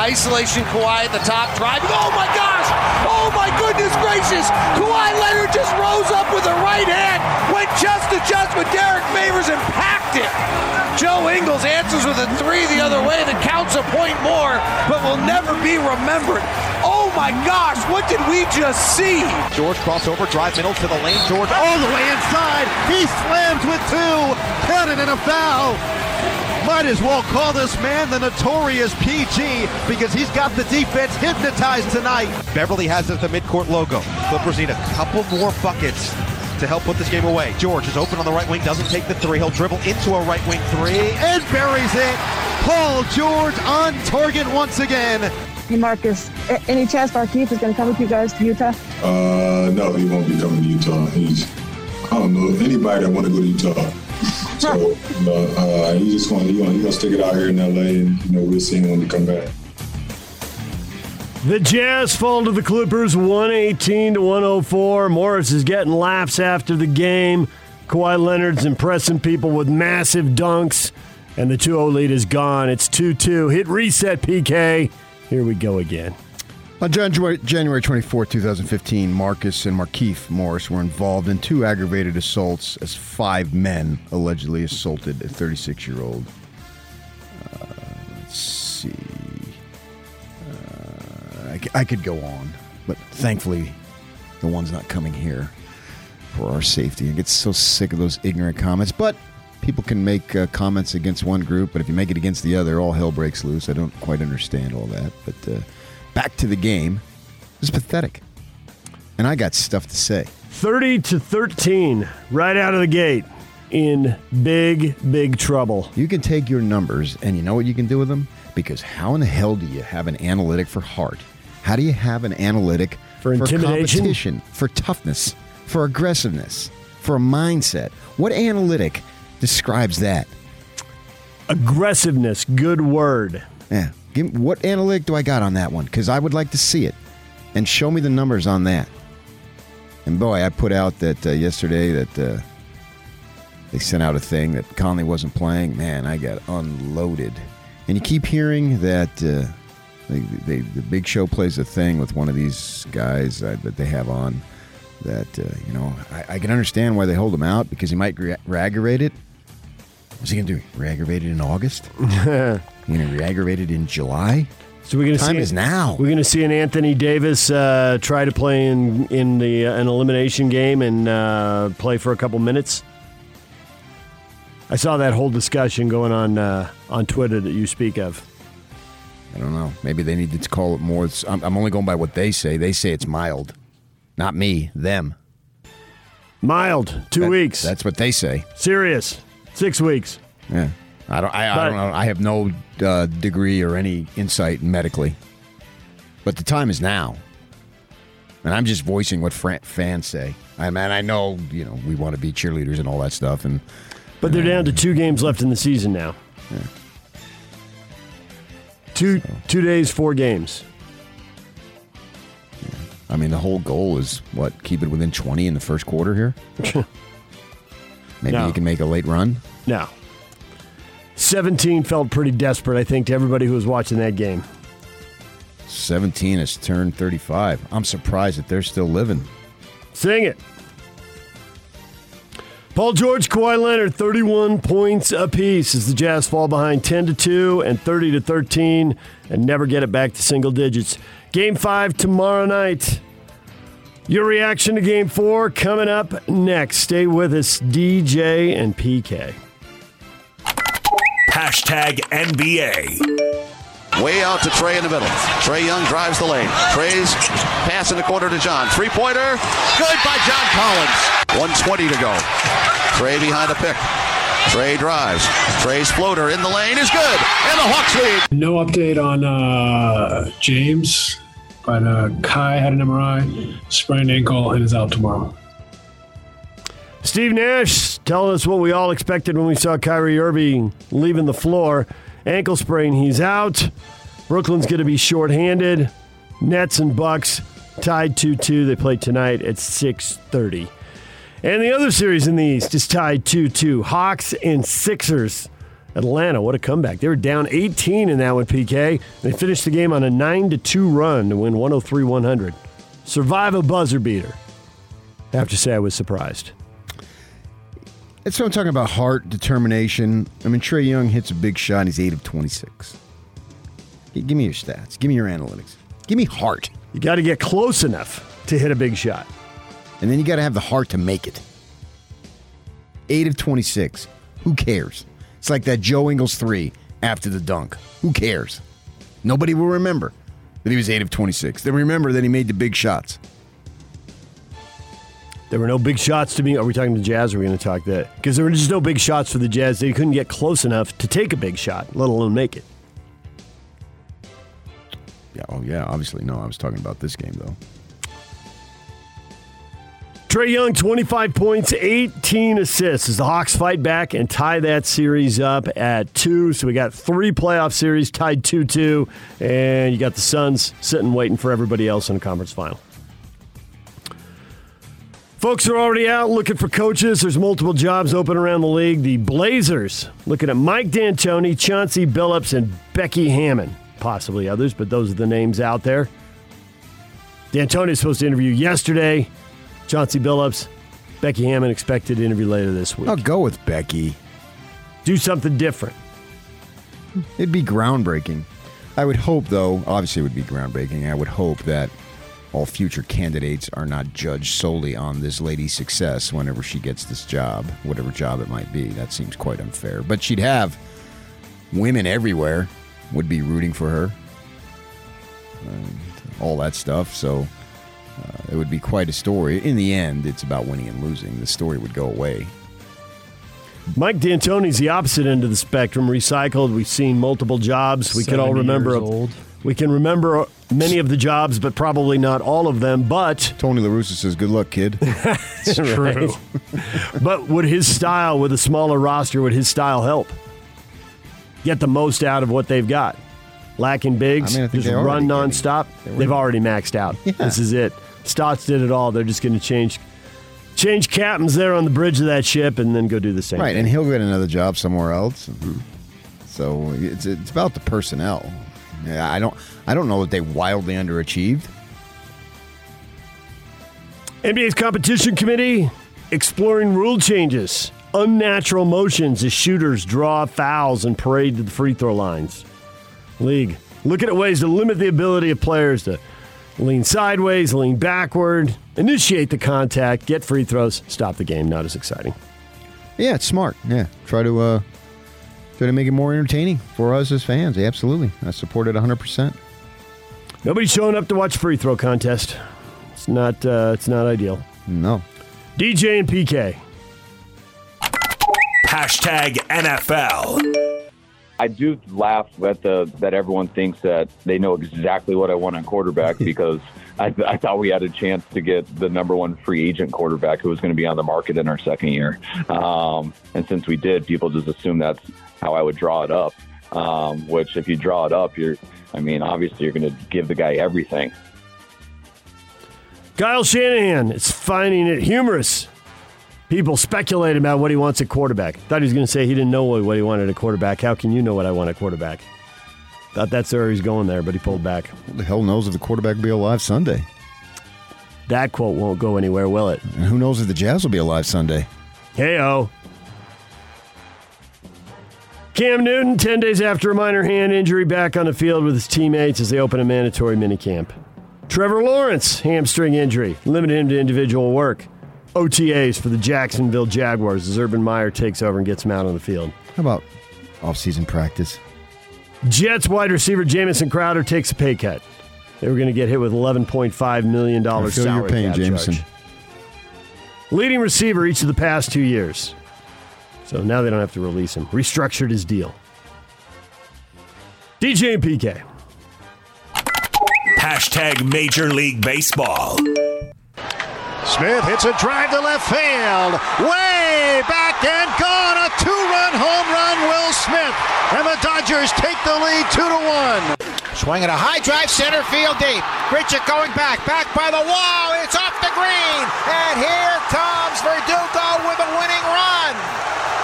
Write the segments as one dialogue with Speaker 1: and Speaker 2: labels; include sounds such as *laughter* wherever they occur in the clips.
Speaker 1: Isolation Kawhi at the top, driving. Oh my gosh! Oh my goodness gracious! Kawhi Leonard just rose up with the right hand, went just to just with Derrick Favors and packed it. Joe Ingles answers with a three the other way that counts a point more, but will never be remembered. Oh my gosh, what did we just see?
Speaker 2: George crossover, drive middle to the lane. George all the way inside. He slams with two. Counted in a foul. Might as well call this man the notorious PG because he's got the defense hypnotized tonight. Beverley has it at the midcourt logo. Clippers need a couple more buckets to help put this game away. George is open on the right wing, doesn't take the three. He'll dribble into a right wing three and buries it. Paul George on target once again.
Speaker 3: Hey Marcus, any chance Markieff is going to come with you guys to Utah?
Speaker 4: Uh, no, he won't be coming to Utah. He's, I don't know anybody that want to go to Utah. So, you uh, he's just going to, you he's to stick it out here in LA, and you know, we'll see him when he come back.
Speaker 5: The Jazz fall to the Clippers 118 to 104. Morris is getting laps after the game. Kawhi Leonard's impressing people with massive dunks, and the 2 0 lead is gone. It's 2 2. Hit reset, PK. Here we go again.
Speaker 6: On January, January 24, 2015, Marcus and Markieff Morris were involved in two aggravated assaults as five men allegedly assaulted a 36 year old. Uh, let's see. Uh, I, I could go on, but thankfully, the one's not coming here for our safety. I get so sick of those ignorant comments, but people can make uh, comments against one group, but if you make it against the other, all hell breaks loose. I don't quite understand all that, but uh, back to the game. It was pathetic, and I got stuff to say.
Speaker 5: 30 to 13, right out of the gate, in big, big trouble.
Speaker 6: You can take your numbers, and you know what you can do with them? Because how in the hell do you have an analytic for heart? How do you have an analytic
Speaker 5: For intimidation?
Speaker 6: competition, for toughness, for aggressiveness, for a mindset? What analytic describes that?
Speaker 5: Aggressiveness, good word.
Speaker 6: Yeah. Give, what analytic do I got on that one? Because I would like to see it, and show me the numbers on that. And boy, I put out that uh, yesterday that uh, they sent out a thing that Conley wasn't playing. Man, I got unloaded. And you keep hearing that uh, they, they, the Big Show plays a thing with one of these guys uh, that they have on. That uh, you know, I, I can understand why they hold him out because he might re- it. What's he gonna do? Re-aggravate it in August? *laughs* you gonna re-aggravate it in July?
Speaker 5: So we're going to
Speaker 6: Time
Speaker 5: see
Speaker 6: is now.
Speaker 5: We're going to see an Anthony Davis uh, try to play in in the uh, an elimination game and uh, play for a couple minutes. I saw that whole discussion going on uh, on Twitter that you speak of.
Speaker 6: I don't know. Maybe they need to call it more. I'm, I'm only going by what they say. They say it's mild, not me. Them.
Speaker 5: Mild, two
Speaker 6: That-
Speaker 5: weeks.
Speaker 6: That's what they say.
Speaker 5: Serious, six weeks.
Speaker 6: Yeah. I don't. I, I don't know. I have no uh, degree or any insight medically, but the time is now, and I'm just voicing what fran- fans say. I mean, I know you know we want to be cheerleaders and all that stuff, and
Speaker 5: But they're down to two games left in the season now. Two two days, four games.
Speaker 6: I mean the whole goal is what keep it within 20 in the first quarter here. *laughs* Maybe
Speaker 5: No.
Speaker 6: you can make a late run.
Speaker 5: No. 17 felt pretty desperate, I think, to everybody who was watching that game.
Speaker 6: 17 has turned 35. I'm surprised that they're still living.
Speaker 5: Sing it. Paul George, Kawhi Leonard, 31 points apiece as the Jazz fall behind 10 to 2 and 30 to 13 and never get it back to single digits. Game 5 tomorrow night. Your reaction to game 4 coming up next. Stay with us, DJ and PK.
Speaker 7: Hashtag NBA.
Speaker 8: Way out to Trae in the middle. Trae Young drives the lane. Trae's pass in the corner to John. Three pointer. Good by John Collins. 120 to go. Trae behind the pick. Trae drives. Trae's floater in the lane is good. And the Hawks lead.
Speaker 9: No update on uh, James, but uh, Kai had an MRI, sprained ankle, and is out tomorrow.
Speaker 5: Steve Nash telling us what we all expected when we saw Kyrie Irving leaving the floor. Ankle sprain, he's out. Brooklyn's going to be shorthanded. Nets and Bucks tied 2-2. They play tonight at 6:30. And the other series in the East is tied 2-2. Hawks and Sixers. Atlanta, what a comeback. They were down 18 in that one, PK. They finished the game on a 9-2 run to win 103-100. Survive a buzzer beater. I have to say I was surprised.
Speaker 6: That's what I'm talking about heart, determination. I mean, Trae Young hits a big shot. He's 8 of 26. Give me your stats. Give me your analytics. Give me heart.
Speaker 5: You got to get close enough to hit a big shot.
Speaker 6: And then you got to have the heart to make it. 8 of 26. Who cares? It's like that Joe Ingles 3 after the dunk. Who cares? Nobody will remember that he was 8 of 26. They remember that he made the big shots.
Speaker 5: There were no big shots to me. Are we talking the Jazz? Or are we going to talk that? Because there were just no big shots for the Jazz. They couldn't get close enough to take a big shot, let alone make it.
Speaker 6: Yeah, oh yeah, obviously no. I was talking about this game though.
Speaker 5: Trae Young, 25 points, 18 assists as the Hawks fight back and tie that series up at two. So we got three playoff series tied 2 2, and you got the Suns sitting waiting for everybody else in the conference final. Folks are already out looking for coaches. There's multiple jobs open around the league. The Blazers looking at Mike D'Antoni, Chauncey Billups, and Becky Hammon. Possibly others, but those are the names out there. D'Antoni is supposed to interview yesterday. Chauncey Billups, Becky Hammon expected interview later this week.
Speaker 6: I'll go with Becky.
Speaker 5: Do something different.
Speaker 6: It'd be groundbreaking. I would hope, though, obviously it would be groundbreaking. I would hope that all future candidates are not judged solely on this lady's success whenever she gets this job, whatever job it might be. That seems quite unfair. But she'd have women everywhere would be rooting for her, and all that stuff. So uh, it would be quite a story. In the end, it's about winning and losing. The story would go away.
Speaker 5: Mike D'Antoni's the opposite end of the spectrum. Recycled. We've seen multiple jobs. We can all remember.
Speaker 9: years old.
Speaker 5: We can remember many of the jobs, but probably not all of them. But
Speaker 6: Tony La Russa says, "Good luck, kid." *laughs*
Speaker 5: it's true. but would his style, with a smaller roster, would his style help get the most out of what they've got? Lacking bigs,
Speaker 6: I mean, I
Speaker 5: just run
Speaker 6: already
Speaker 5: nonstop.
Speaker 6: They
Speaker 5: They've already maxed out.
Speaker 6: Yeah.
Speaker 5: This is it. Stotts did it all. They're just going to change change captains there on the bridge of that ship and then go do the same.
Speaker 6: Right,
Speaker 5: thing.
Speaker 6: and he'll get another job somewhere else. Mm-hmm. So it's it's about the personnel. Yeah, I don't I don't know that they wildly underachieved.
Speaker 5: NBA's competition committee exploring rule changes, unnatural motions as shooters draw fouls and parade to the free throw lines. League looking at ways to limit the ability of players to lean sideways, lean backward, initiate the contact, get free throws, stop the game. Not as exciting.
Speaker 6: Yeah, it's smart. Yeah, try to uh, try to make it more entertaining for us as fans. Yeah, absolutely, I support it 100. percent
Speaker 5: Nobody's showing up to watch free throw contest. It's not. Uh, it's not ideal.
Speaker 6: No,
Speaker 5: DJ and PK.
Speaker 7: Hashtag NFL.
Speaker 10: I do laugh at the that everyone thinks that they know exactly what I want on quarterback *laughs* because I, I thought we had a chance to get the number one free agent quarterback who was going to be on the market in our second year. Um, and since we did, people just assume that's how I would draw it up. Um, which, if you draw it up, you're, I mean, obviously you're going to give the guy everything.
Speaker 5: Kyle Shanahan is finding it humorous. People speculate about what he wants at quarterback. Thought he was going to say he didn't know what he wanted at quarterback. How can you know what I want at quarterback? Thought that's where he's going there, but he pulled back.
Speaker 6: Who the hell knows if the quarterback will be alive Sunday?
Speaker 5: That quote won't go anywhere, will it?
Speaker 6: And who knows if the Jazz will be alive Sunday?
Speaker 5: Heyo. Cam Newton, 10 days after a minor hand injury, back on the field with his teammates as they open a mandatory minicamp. Trevor Lawrence, hamstring injury, limited him to individual work. OTAs for the Jacksonville Jaguars as Urban Meyer takes over and gets him out on the field.
Speaker 6: How about off-season practice?
Speaker 5: Jets wide receiver Jamison Crowder takes a pay cut. They were going to get hit with $11.5 million
Speaker 6: I feel
Speaker 5: salary
Speaker 6: your pain,
Speaker 5: cap
Speaker 6: Jamison.
Speaker 5: charge. Leading receiver each of the past two years. So now they don't have to release him. Restructured his deal. DJ and PK.
Speaker 7: Hashtag Major League Baseball.
Speaker 2: Smith hits a drive to left field. Way back and gone. A two-run home run, Will Smith. And the Dodgers take the lead two to one.
Speaker 1: Swinging a high drive center field deep. Grichuk going back, back by the wall. It's off the green. And here comes Verdugo with a winning run.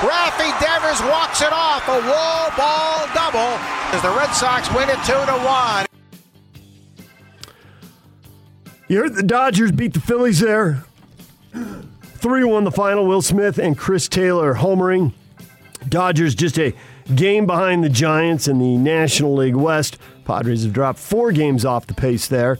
Speaker 1: Raffy Devers walks it off. A wall ball double as the Red Sox win it two to one.
Speaker 5: You heard the Dodgers beat the Phillies there. 3 1 the final. Will Smith and Chris Taylor homering. Dodgers just a game behind the Giants in the National League West. Padres have dropped four games off the pace there.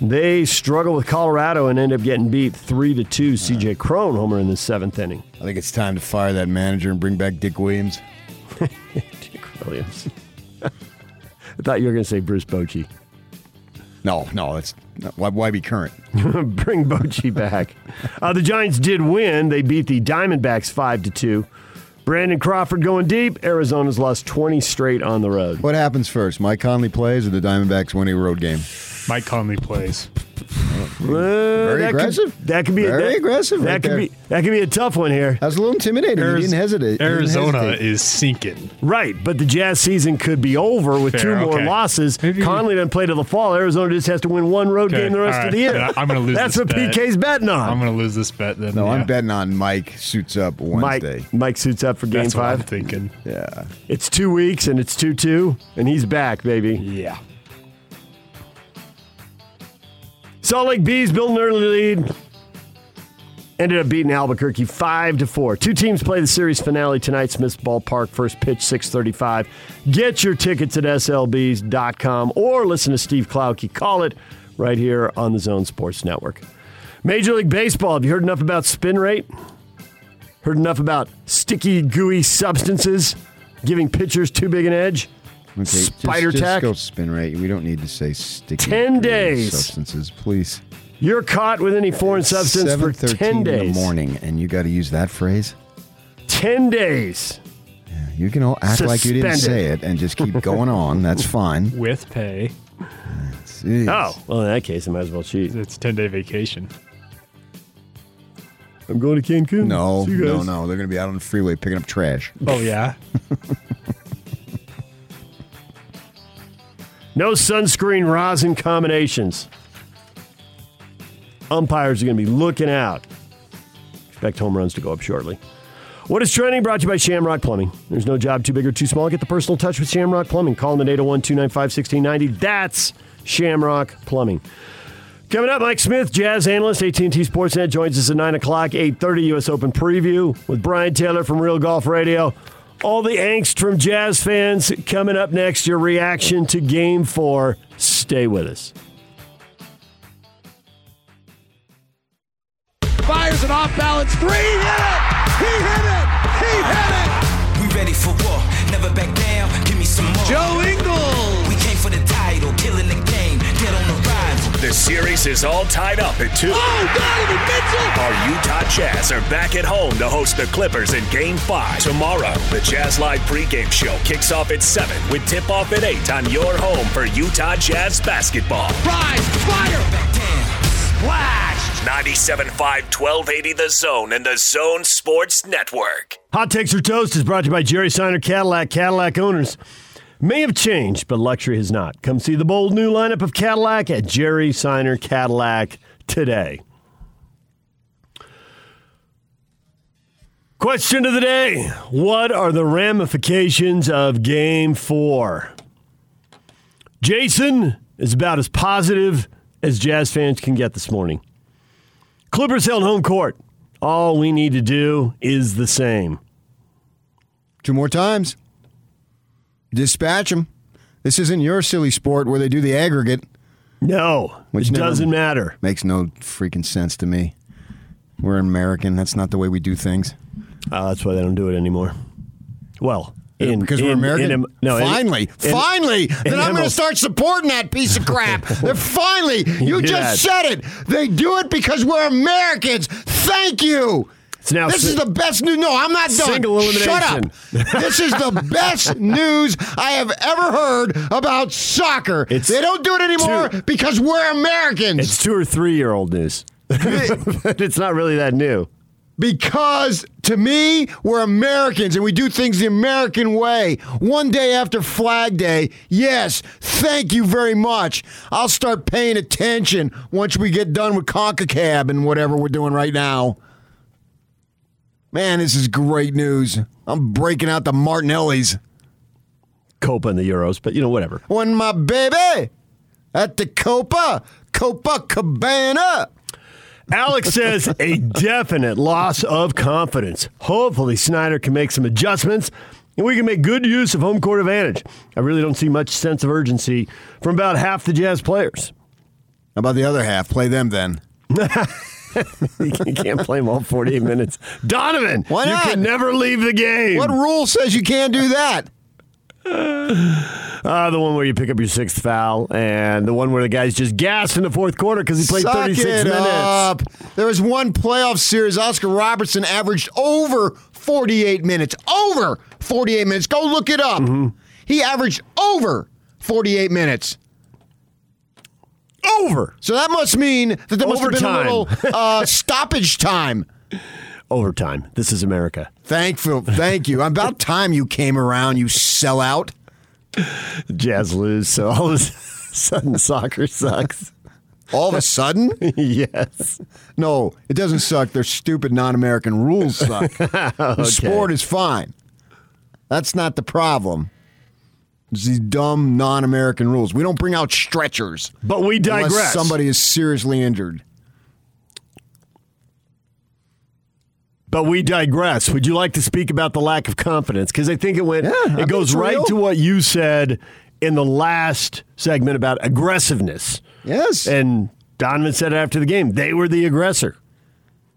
Speaker 5: They struggle with Colorado and end up getting beat 3 to 2. CJ Cron homer in the seventh inning.
Speaker 6: I think it's time to fire that manager and bring back Dick Williams. *laughs*
Speaker 5: Dick Williams. *laughs* I thought you were going to say Bruce Bochy.
Speaker 6: No, no, that's why, why be current? *laughs*
Speaker 5: Bring Bochy back. *laughs* uh, the Giants did win. They beat the Diamondbacks five to two. Brandon Crawford going deep. Arizona's lost 20 straight on the road.
Speaker 6: What happens first? Mike Conley plays or the Diamondbacks win a road game?
Speaker 11: Mike Conley plays.
Speaker 6: Very
Speaker 5: that
Speaker 6: aggressive.
Speaker 5: Could, that could be
Speaker 6: Very
Speaker 5: that,
Speaker 6: aggressive.
Speaker 5: That
Speaker 6: right
Speaker 5: could
Speaker 6: there.
Speaker 5: be that could be a tough one here.
Speaker 6: I was a little intimidated.
Speaker 11: Ariz-
Speaker 6: he didn't hesitate. He didn't
Speaker 11: Arizona
Speaker 6: hesitate.
Speaker 11: is sinking.
Speaker 5: Right, but the Jazz season could be over with
Speaker 11: Fair,
Speaker 5: two more
Speaker 11: okay.
Speaker 5: losses.
Speaker 11: Maybe-
Speaker 5: Conley doesn't play till the fall. Arizona just has to win one road
Speaker 11: Okay,
Speaker 5: game the rest
Speaker 11: all
Speaker 5: of the year.
Speaker 11: Then I'm gonna lose
Speaker 5: That's
Speaker 11: this
Speaker 5: what
Speaker 11: bet.
Speaker 5: PK's betting on.
Speaker 11: I'm going to lose this bet then.
Speaker 6: No,
Speaker 11: yeah.
Speaker 6: I'm betting on Mike suits up Wednesday.
Speaker 5: Mike suits up for game
Speaker 11: That's what I'm thinking.
Speaker 6: Yeah.
Speaker 5: It's two weeks and it's two two, and he's back, baby.
Speaker 11: Yeah.
Speaker 5: Salt Lake Bees built an early lead. Ended up beating Albuquerque five to four. Two teams play the series finale tonight. Smith's Ballpark, first pitch six thirty-five. Get your tickets at slbees.com or listen to Steve Klauke call it right here on the Zone Sports Network. Major League Baseball. Have you heard enough about spin rate? Heard enough about sticky, gooey substances giving pitchers too big an edge?
Speaker 6: Okay,
Speaker 5: Spider
Speaker 6: just,
Speaker 5: tack.
Speaker 6: Just go spin right. We don't need to say sticky.
Speaker 5: 10 days.
Speaker 6: Substances, please.
Speaker 5: You're caught with any foreign substance for ten days.
Speaker 6: in the morning, and you got to use that phrase.
Speaker 5: Ten days.
Speaker 6: You can all act like you didn't say it and just keep going on. *laughs* That's fine.
Speaker 11: With pay.
Speaker 6: Jeez.
Speaker 5: Oh, well, in that case, I might as well cheat.
Speaker 11: It's 10 day vacation.
Speaker 5: I'm going to Cancun.
Speaker 6: No, no, no. They're going to be out on the freeway picking up trash.
Speaker 11: Oh, yeah. *laughs*
Speaker 5: No sunscreen rosin combinations. Umpires are going to be looking out. Expect home runs to go up shortly. What is trending? Brought to you by Shamrock Plumbing. There's no job too big or too small. Get the personal touch with Shamrock Plumbing. Call them at 801 295 1690. That's Shamrock Plumbing. Coming up, Mike Smith, Jazz analyst, AT&T Sportsnet, joins us at 9 o'clock, 8.30 U.S. Open preview with Brian Taylor from Real Golf Radio. All the angst from Jazz fans coming up next. Your reaction to Game 4. Stay with us.
Speaker 1: Fires an off balance three. He hit it. He hit it. He hit it.
Speaker 12: We ready for war, never back down. Give me some more.
Speaker 1: Joe
Speaker 12: The
Speaker 7: series is all tied up at two.
Speaker 1: Oh, Donovan Mitchell.
Speaker 7: Our Utah Jazz are back at home to host the Clippers in Game 5. Tomorrow, the Jazz Live pregame show kicks off at 7 with tip-off at 8 on your home for Utah Jazz basketball.
Speaker 1: Rise. Fire.
Speaker 12: Back down.
Speaker 1: Splash.
Speaker 7: 97.5 1280 The Zone and The Zone Sports Network.
Speaker 5: Hot Takes or Toast is brought to you by Jerry Seiner Cadillac. Cadillac owners may have changed, but luxury has not. Come see the bold new lineup of Cadillac at Jerry Seiner Cadillac today. Question of the day What are the ramifications of Game 4? Jason is about as positive as Jazz fans can get this morning. Clippers held home court. All we need to do is the same.
Speaker 6: Two more times. Dispatch them. This isn't your silly sport where they do the aggregate.
Speaker 5: No,
Speaker 6: Which
Speaker 5: it doesn't matter.
Speaker 6: Makes no freaking sense to me. We're American. That's not the way we do things.
Speaker 5: Uh, that's why they don't do it anymore. Well, in,
Speaker 6: because
Speaker 5: in-
Speaker 6: we're American.
Speaker 5: in- no, in-
Speaker 6: finally,
Speaker 5: in-
Speaker 6: finally, *laughs* then I'm going to start supporting that piece of crap. *laughs* Then finally, you just said it. They do it because we're Americans. Thank you.
Speaker 5: Now
Speaker 6: this
Speaker 5: si-
Speaker 6: is the best news. No, I'm not done.
Speaker 5: Single elimination.
Speaker 6: Shut up. this is the *laughs* best news I have ever heard about soccer.
Speaker 5: It's
Speaker 6: they don't do it anymore
Speaker 5: two-
Speaker 6: because we're Americans.
Speaker 5: It's two or three year old news. *laughs* it's not really that new.
Speaker 6: Because to me, we're Americans and we do things the American way. One day after Flag Day, yes, thank you very much. I'll start paying attention once we get done with CONCACAF and whatever we're doing right now. Man, this is great news. I'm breaking out the Martinellis.
Speaker 5: Copa and the Euros, but you know, whatever.
Speaker 6: When my baby at the Copa, Copa Cabana.
Speaker 5: Alex *laughs* says a definite loss of confidence. Hopefully, Snyder can make some adjustments and we can make good use of home court advantage. I really don't see much sense of urgency from about half the Jazz players.
Speaker 6: How about the other half? Play them then. *laughs* *laughs*
Speaker 5: you can't play them all 48 minutes. Donovan,
Speaker 6: Why not?
Speaker 5: you can never leave the game.
Speaker 6: What rule says you can't do that?
Speaker 5: Uh, the one where you pick up your sixth foul, and the one where the guy's just gassed in the fourth quarter because he played
Speaker 6: Suck
Speaker 5: 36
Speaker 6: it
Speaker 5: minutes.
Speaker 6: up. There was one playoff series. Oscar Robertson averaged over 48 minutes. Over 48 minutes. Go look it up.
Speaker 5: Mm-hmm.
Speaker 6: He averaged over 48 minutes.
Speaker 5: Over.
Speaker 6: So that must mean that there must have been a little *laughs* uh, stoppage time.
Speaker 5: Overtime. This is America.
Speaker 6: Thankful, thank you. About time you came around, you sellout.
Speaker 5: Jazz lose, so all of a sudden soccer sucks.
Speaker 6: All of a sudden? *laughs*
Speaker 5: yes.
Speaker 6: No, it doesn't suck. Their stupid non-American rules suck. *laughs* The
Speaker 5: Okay.
Speaker 6: sport is fine. That's not the problem. It's these dumb non-American rules. We don't bring out stretchers.
Speaker 5: But we
Speaker 6: unless
Speaker 5: digress.
Speaker 6: somebody is seriously injured.
Speaker 5: But we digress. Would you like to speak about the lack of confidence? Because I think it went.
Speaker 6: I
Speaker 5: it
Speaker 6: think
Speaker 5: goes right
Speaker 6: real.
Speaker 5: to what you said in the last segment about aggressiveness.
Speaker 6: Yes.
Speaker 5: And Donovan said it after the game. They were the aggressor.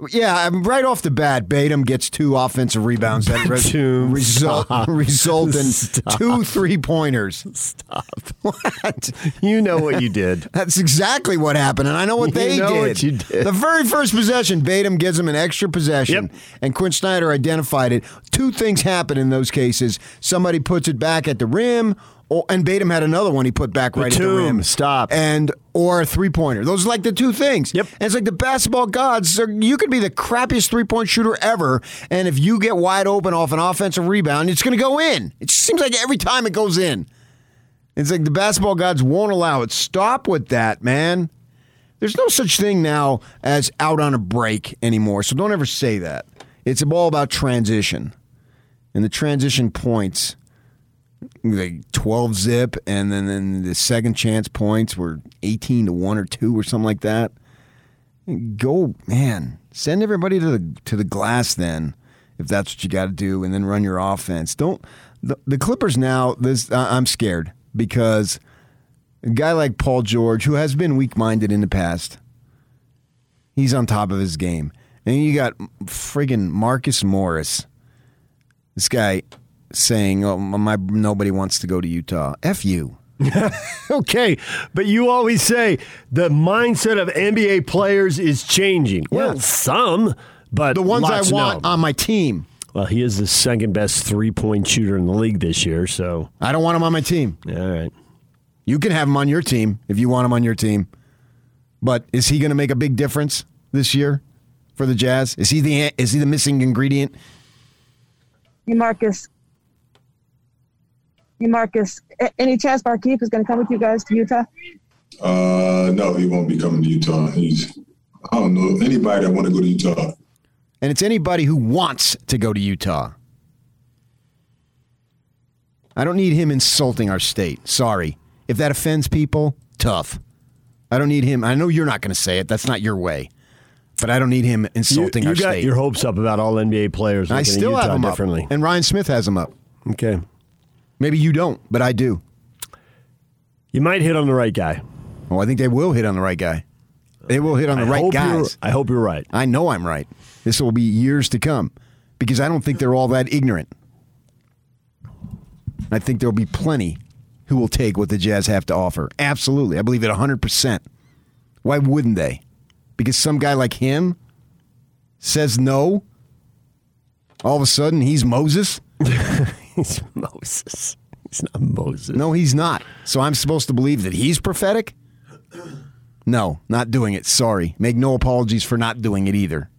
Speaker 6: Yeah, right off the bat, Batum gets two offensive rebounds that *laughs* res- result, result in
Speaker 5: Stop.
Speaker 6: two three pointers.
Speaker 5: Stop. *laughs*
Speaker 6: What?
Speaker 5: You know what you did. *laughs*
Speaker 6: That's exactly what happened, and I know what
Speaker 5: You
Speaker 6: they
Speaker 5: know
Speaker 6: did.
Speaker 5: what you did.
Speaker 6: The very first possession, Batum gives him an extra possession,
Speaker 5: Yep.
Speaker 6: and Quinn Snyder identified it. Two things happen in those cases: somebody puts it back at the rim, or, and Batum had another one he put back right at the rim.
Speaker 5: stop.
Speaker 6: And or a three pointer. Those are like the two things.
Speaker 5: Yep.
Speaker 6: And it's like the basketball gods. You could be the crappiest three point shooter ever, and if you get wide open off an offensive rebound, it's going to go in. It just seems like every time it goes in. It's like the basketball gods won't allow it. Stop with that, man. There's no such thing now as out on a break anymore, so don't ever say that. It's all about transition. And the transition points, like 12 zip, and then, then the second chance points were 18 to 1 or 2 or something like that. Go, man. Send everybody to the to the glass then, if that's what you got to do, and then run your offense. Don't the, the Clippers now. This I'm scared because a guy like Paul George, who has been weak minded in the past, he's on top of his game, and you got friggin' Marcus Morris. This guy saying, "Oh, my nobody wants to go to Utah." F you. *laughs*
Speaker 5: Okay, but you always say the mindset of NBA players is changing. Well, some, but
Speaker 6: The ones I want
Speaker 5: no.
Speaker 6: on my team.
Speaker 5: Well, he is the second best three point shooter in the league this year. So,
Speaker 6: I don't want him on my team.
Speaker 5: all right.
Speaker 6: You can have him on your team if you want him on your team. But is he going to make a big difference this year for the Jazz? Is he the is he the missing ingredient?
Speaker 3: Hey, Marcus. Hey, Marcus. a- Any chance Markieff is going to come with you guys to Utah?
Speaker 4: Uh, no, he won't be coming to Utah. He's, I don't know anybody that want to go to Utah.
Speaker 6: And it's anybody who wants to go to Utah. I don't need him insulting our state. Sorry. If that offends people, tough. I don't need him. I know you're not going to say it. That's not your way. But I don't need him
Speaker 5: You,
Speaker 6: insulting
Speaker 5: you
Speaker 6: our
Speaker 5: got
Speaker 6: state.
Speaker 5: your hopes up about all NBA players.
Speaker 6: I
Speaker 5: looking
Speaker 6: still
Speaker 5: Utah
Speaker 6: have him
Speaker 5: differently.
Speaker 6: up. And Ryan Smith has him up.
Speaker 5: Okay.
Speaker 6: Maybe you don't, but I do.
Speaker 5: You might hit on the right guy.
Speaker 6: Oh, I think they will hit on the right guy. They will hit on the
Speaker 5: I
Speaker 6: right guys.
Speaker 5: I hope you're right.
Speaker 6: I know I'm right. This will be years to come because I don't think they're all that ignorant. I think there'll be plenty who will take what the Jazz have to offer. Absolutely. I believe it 100%. Why wouldn't they? Because some guy like him says no. All of a sudden, he's Moses? *laughs*
Speaker 5: He's *laughs* Moses. He's not Moses.
Speaker 6: No, he's not. So I'm supposed to believe that he's prophetic? No, not doing it. Sorry. Make no apologies for not doing it either.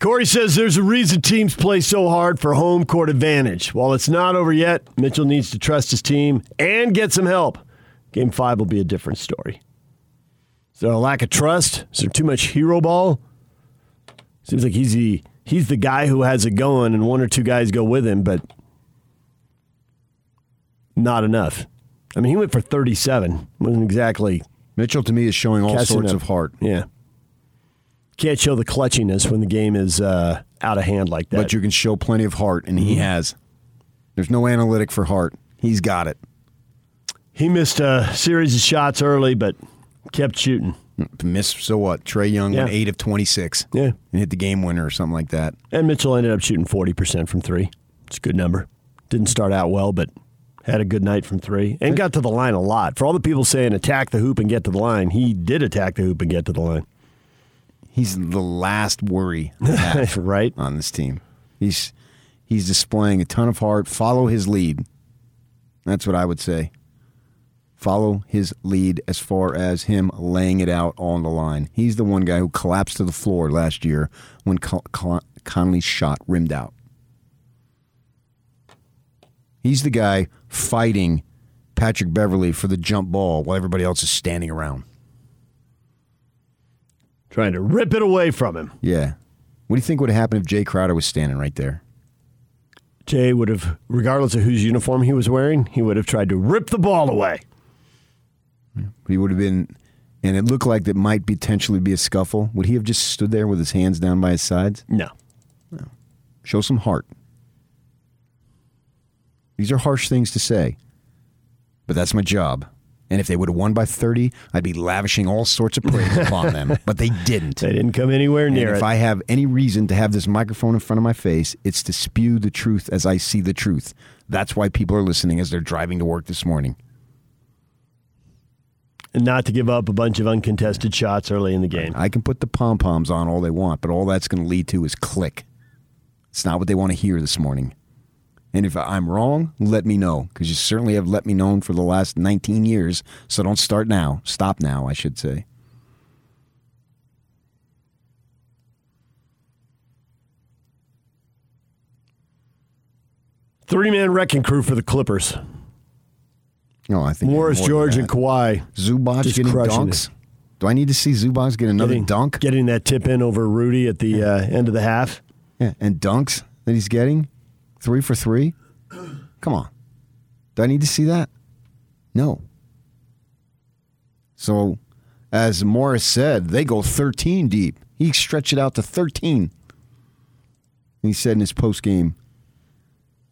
Speaker 5: Corey says there's a reason teams play so hard for home court advantage. While it's not over yet, Mitchell needs to trust his team and get some help. Game five will be a different story. Is there a lack of trust? Is there too much hero ball? Seems like he's the he's the guy who has it going, and one or two guys go with him, but not enough. I mean, he went for 37. wasn't exactly
Speaker 6: Mitchell to me is showing all sorts
Speaker 5: up.
Speaker 6: of heart.
Speaker 5: yeah. Can't show the clutchiness when the game is uh, out of hand like that.
Speaker 6: But you can show plenty of heart, and he has. There's no analytic for heart. He's got it.
Speaker 5: He missed a series of shots early, but kept shooting.
Speaker 6: Missed, so what? Trae Young went 8 of 26
Speaker 5: Yeah.
Speaker 6: and hit the game winner or something like that.
Speaker 5: And Mitchell ended up shooting 40% from three. It's a good number. Didn't start out well, but had a good night from three and got to the line a lot. For all the people saying attack the hoop and get to the line, he did attack the hoop and get to the line.
Speaker 6: He's the last worry *laughs*
Speaker 5: right?
Speaker 6: on this team. He's he's displaying a ton of heart. Follow his lead. That's what I would say. Follow his lead as far as him laying it out on the line. He's the one guy who collapsed to the floor last year when Con- Con- Conley's shot rimmed out. He's the guy fighting Patrick Beverley for the jump ball while everybody else is standing around.
Speaker 5: Trying to rip it away from him.
Speaker 6: Yeah. What do you think would have happened if Jae Crowder was standing right there?
Speaker 5: Jae would have, regardless of whose uniform he was wearing, he would have tried to rip the ball away.
Speaker 6: He would have been, and it looked like it might potentially be a scuffle. Would he have just stood there with his hands down by his sides?
Speaker 5: No. No.
Speaker 6: Show some heart. These are harsh things to say, but that's my job. And if they would have won by 30, I'd be lavishing all sorts of praise *laughs* upon them. But they didn't.
Speaker 5: They didn't come anywhere
Speaker 6: And
Speaker 5: near
Speaker 6: if
Speaker 5: it.
Speaker 6: I have any reason to have this microphone in front of my face, it's to spew the truth as I see the truth. That's why people are listening as they're driving to work this morning.
Speaker 5: And not to give up a bunch of uncontested shots early in the game.
Speaker 6: I can put the pom poms on all they want, but all that's going to lead to is click. It's not what they want to hear this morning. And if I'm wrong, let me know, because you certainly have let me know for the last 19 years. So don't start now. Stop now, I should say.
Speaker 5: Three man wrecking crew for the Clippers.
Speaker 6: No, I think
Speaker 5: Morris,
Speaker 6: more
Speaker 5: George, and Kawhi.
Speaker 6: Zubac
Speaker 5: just
Speaker 6: getting
Speaker 5: crushing
Speaker 6: dunks. Do I need to see Zubac get another
Speaker 5: getting,
Speaker 6: dunk?
Speaker 5: Getting that tip in over Rudy at the uh, end of the half.
Speaker 6: Yeah, and dunks that he's getting three for three. *clears throat* Come on, do I need to see that? No. So, as Morris said, they go 13 deep. He stretched it out to 13. He said in his post game,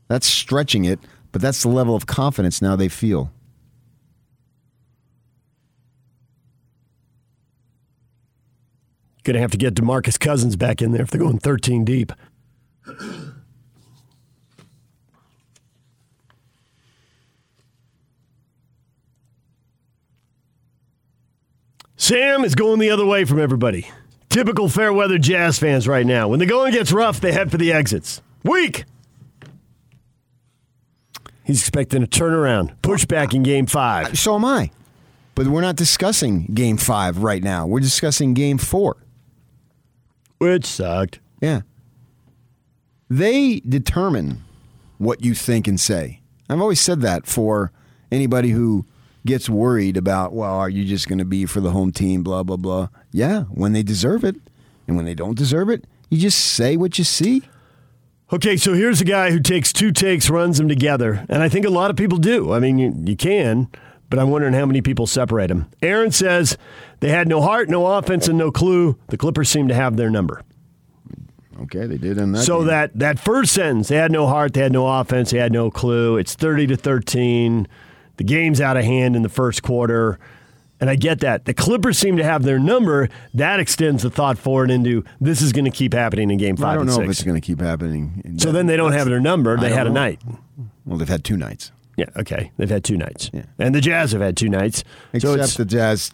Speaker 6: that's stretching it, but that's the level of confidence now they feel.
Speaker 5: Going to have to get Demarcus Cousins back in there if they're going 13 deep. Sam is going the other way from everybody. Typical fair weather Jazz fans right now. When the going gets rough, they head for the exits. Weak. He's expecting a turnaround, pushback in game five.
Speaker 6: So am I. But we're not discussing game five right now. We're discussing game four.
Speaker 5: Which sucked.
Speaker 6: Yeah. They determine what you think and say. I've always said that for anybody who gets worried about, well, are you just going to be for the home team, blah, blah, blah. Yeah, when they deserve it. And when they don't deserve it, you just say what you see.
Speaker 5: Okay, so here's a guy who takes two takes, runs them together, and I think a lot of people do. I mean, you, you can, but I'm wondering how many people separate them. Aaron says they had no heart, no offense, and no clue. The Clippers seem to have their number.
Speaker 6: Okay, they did in that.
Speaker 5: so
Speaker 6: game.
Speaker 5: that that first sentence, they had no heart, they had no offense, they had no clue. It's 30 to 13. The game's out of hand in the first quarter. And I get that. The Clippers seem to have their number. That extends the thought forward into this is going to keep happening in game five
Speaker 6: I don't
Speaker 5: and
Speaker 6: know if it's going to keep happening.
Speaker 5: So then they don't have their number. They had a
Speaker 6: know.
Speaker 5: night.
Speaker 6: Well, they've had two nights.
Speaker 5: Yeah, okay. They've had two nights. Yeah. And the Jazz have had two nights. So
Speaker 6: Except
Speaker 5: it's,
Speaker 6: the Jazz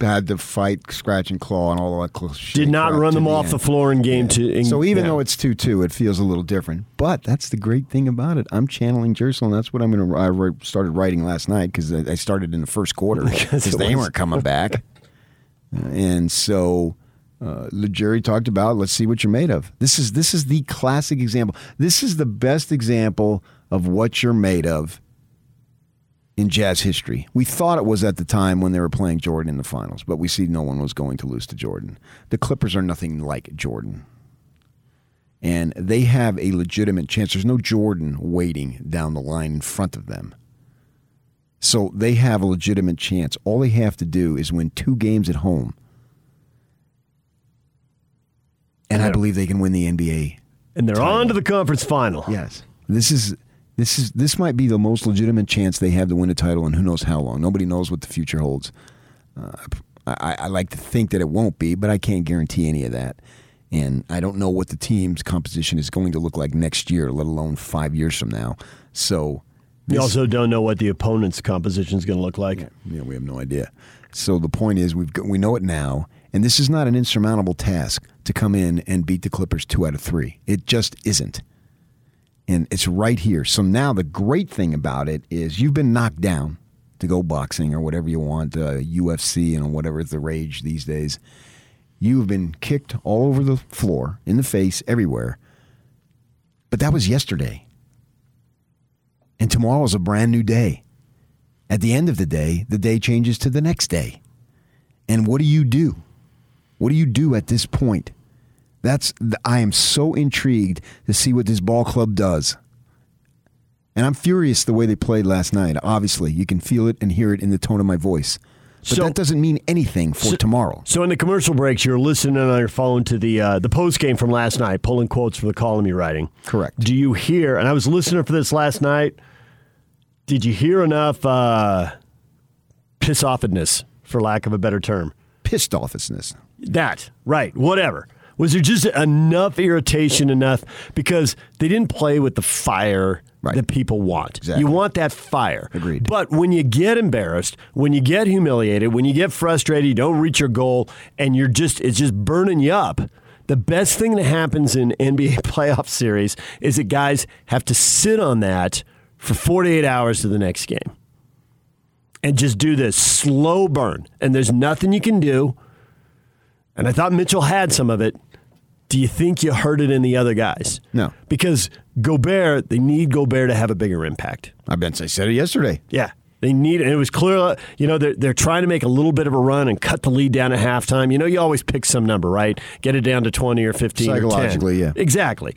Speaker 6: had to fight, scratch and claw, and all that. shit
Speaker 5: Did not run them
Speaker 6: the
Speaker 5: off
Speaker 6: end.
Speaker 5: the floor in game two. in-
Speaker 6: So even
Speaker 5: yeah.
Speaker 6: though it's two two, it feels a little different. But that's the great thing about it. I'm channeling and that's what I'm going to. I wrote- started writing last night because I I started in the first quarter *laughs* because they
Speaker 5: was-
Speaker 6: weren't coming back, *laughs* Uh, and so uh, the jury talked about. Let's see what you're made of. This is this is the classic example. This is the best example of what you're made of in Jazz history. We thought it was at the time when they were playing Jordan in the finals, but we see no one was going to lose to Jordan. The Clippers are nothing like Jordan. And they have a legitimate chance. There's no Jordan waiting down the line in front of them. So they have a legitimate chance. All they have to do is win two games at home. And I believe they can win the NBA
Speaker 5: and they're on to the conference final.
Speaker 6: Yes. This is this is this might be the most legitimate chance they have to win a title in who knows how long. Nobody knows what the future holds. Uh, I, I like to think that it won't be, but I can't guarantee any of that. And I don't know what the team's composition is going to look like next year, let alone five years from now. So
Speaker 5: You
Speaker 6: this-
Speaker 5: also don't know what the opponent's composition is going to look like.
Speaker 6: yeah, we have no idea. So the point is, we've got, we know it now, and this is not an insurmountable task to come in and beat the Clippers two out of three. It just isn't, and it's right here. So now the great thing about it is you've been knocked down to go boxing or whatever you want, uh, UFC and whatever the rage these days. You have been kicked all over the floor, in the face, everywhere. But that was yesterday. And tomorrow is a brand new day. At the end of the day, the day changes to the next day. And what do you do? What do you do at this point? That's I am so intrigued to see what this ball club does. And I'm furious the way they played last night. Obviously, you can feel it and hear it in the tone of my voice. But
Speaker 5: So-
Speaker 6: that doesn't mean anything for tomorrow.
Speaker 5: So in the commercial breaks, you're listening on your phone to the uh, the post game from last night, pulling quotes from the column you're writing.
Speaker 6: Correct.
Speaker 5: Do you hear? And I was listening for this last night. Did you hear enough uh, piss offedness, for lack of a better term?
Speaker 6: Pissed offness.
Speaker 5: That right, whatever. Was there just enough irritation enough because they didn't play with the fire that people want?
Speaker 6: Exactly.
Speaker 5: You want that fire.
Speaker 6: Agreed.
Speaker 5: But when you get embarrassed, when you get humiliated, when you get frustrated, you don't reach your goal, and you're just it's just burning you up. The best thing that happens in NBA *laughs* playoff series is that guys have to sit on that for 48 hours to the next game and just do this slow burn. And there's nothing you can do. And I thought Mitchell had some of it. Do you think you heard it in the other guys?
Speaker 6: No.
Speaker 5: Because Gobert, they need Gobert to have a bigger impact.
Speaker 6: I bet I said it yesterday.
Speaker 5: Yeah. They need, and it was clear, you know, they're, they're trying to make a little bit of a run and cut the lead down at halftime. You know, you always pick some number, right? Get it down to 20 or 15 or 10.
Speaker 6: Psychologically, yeah.
Speaker 5: Exactly.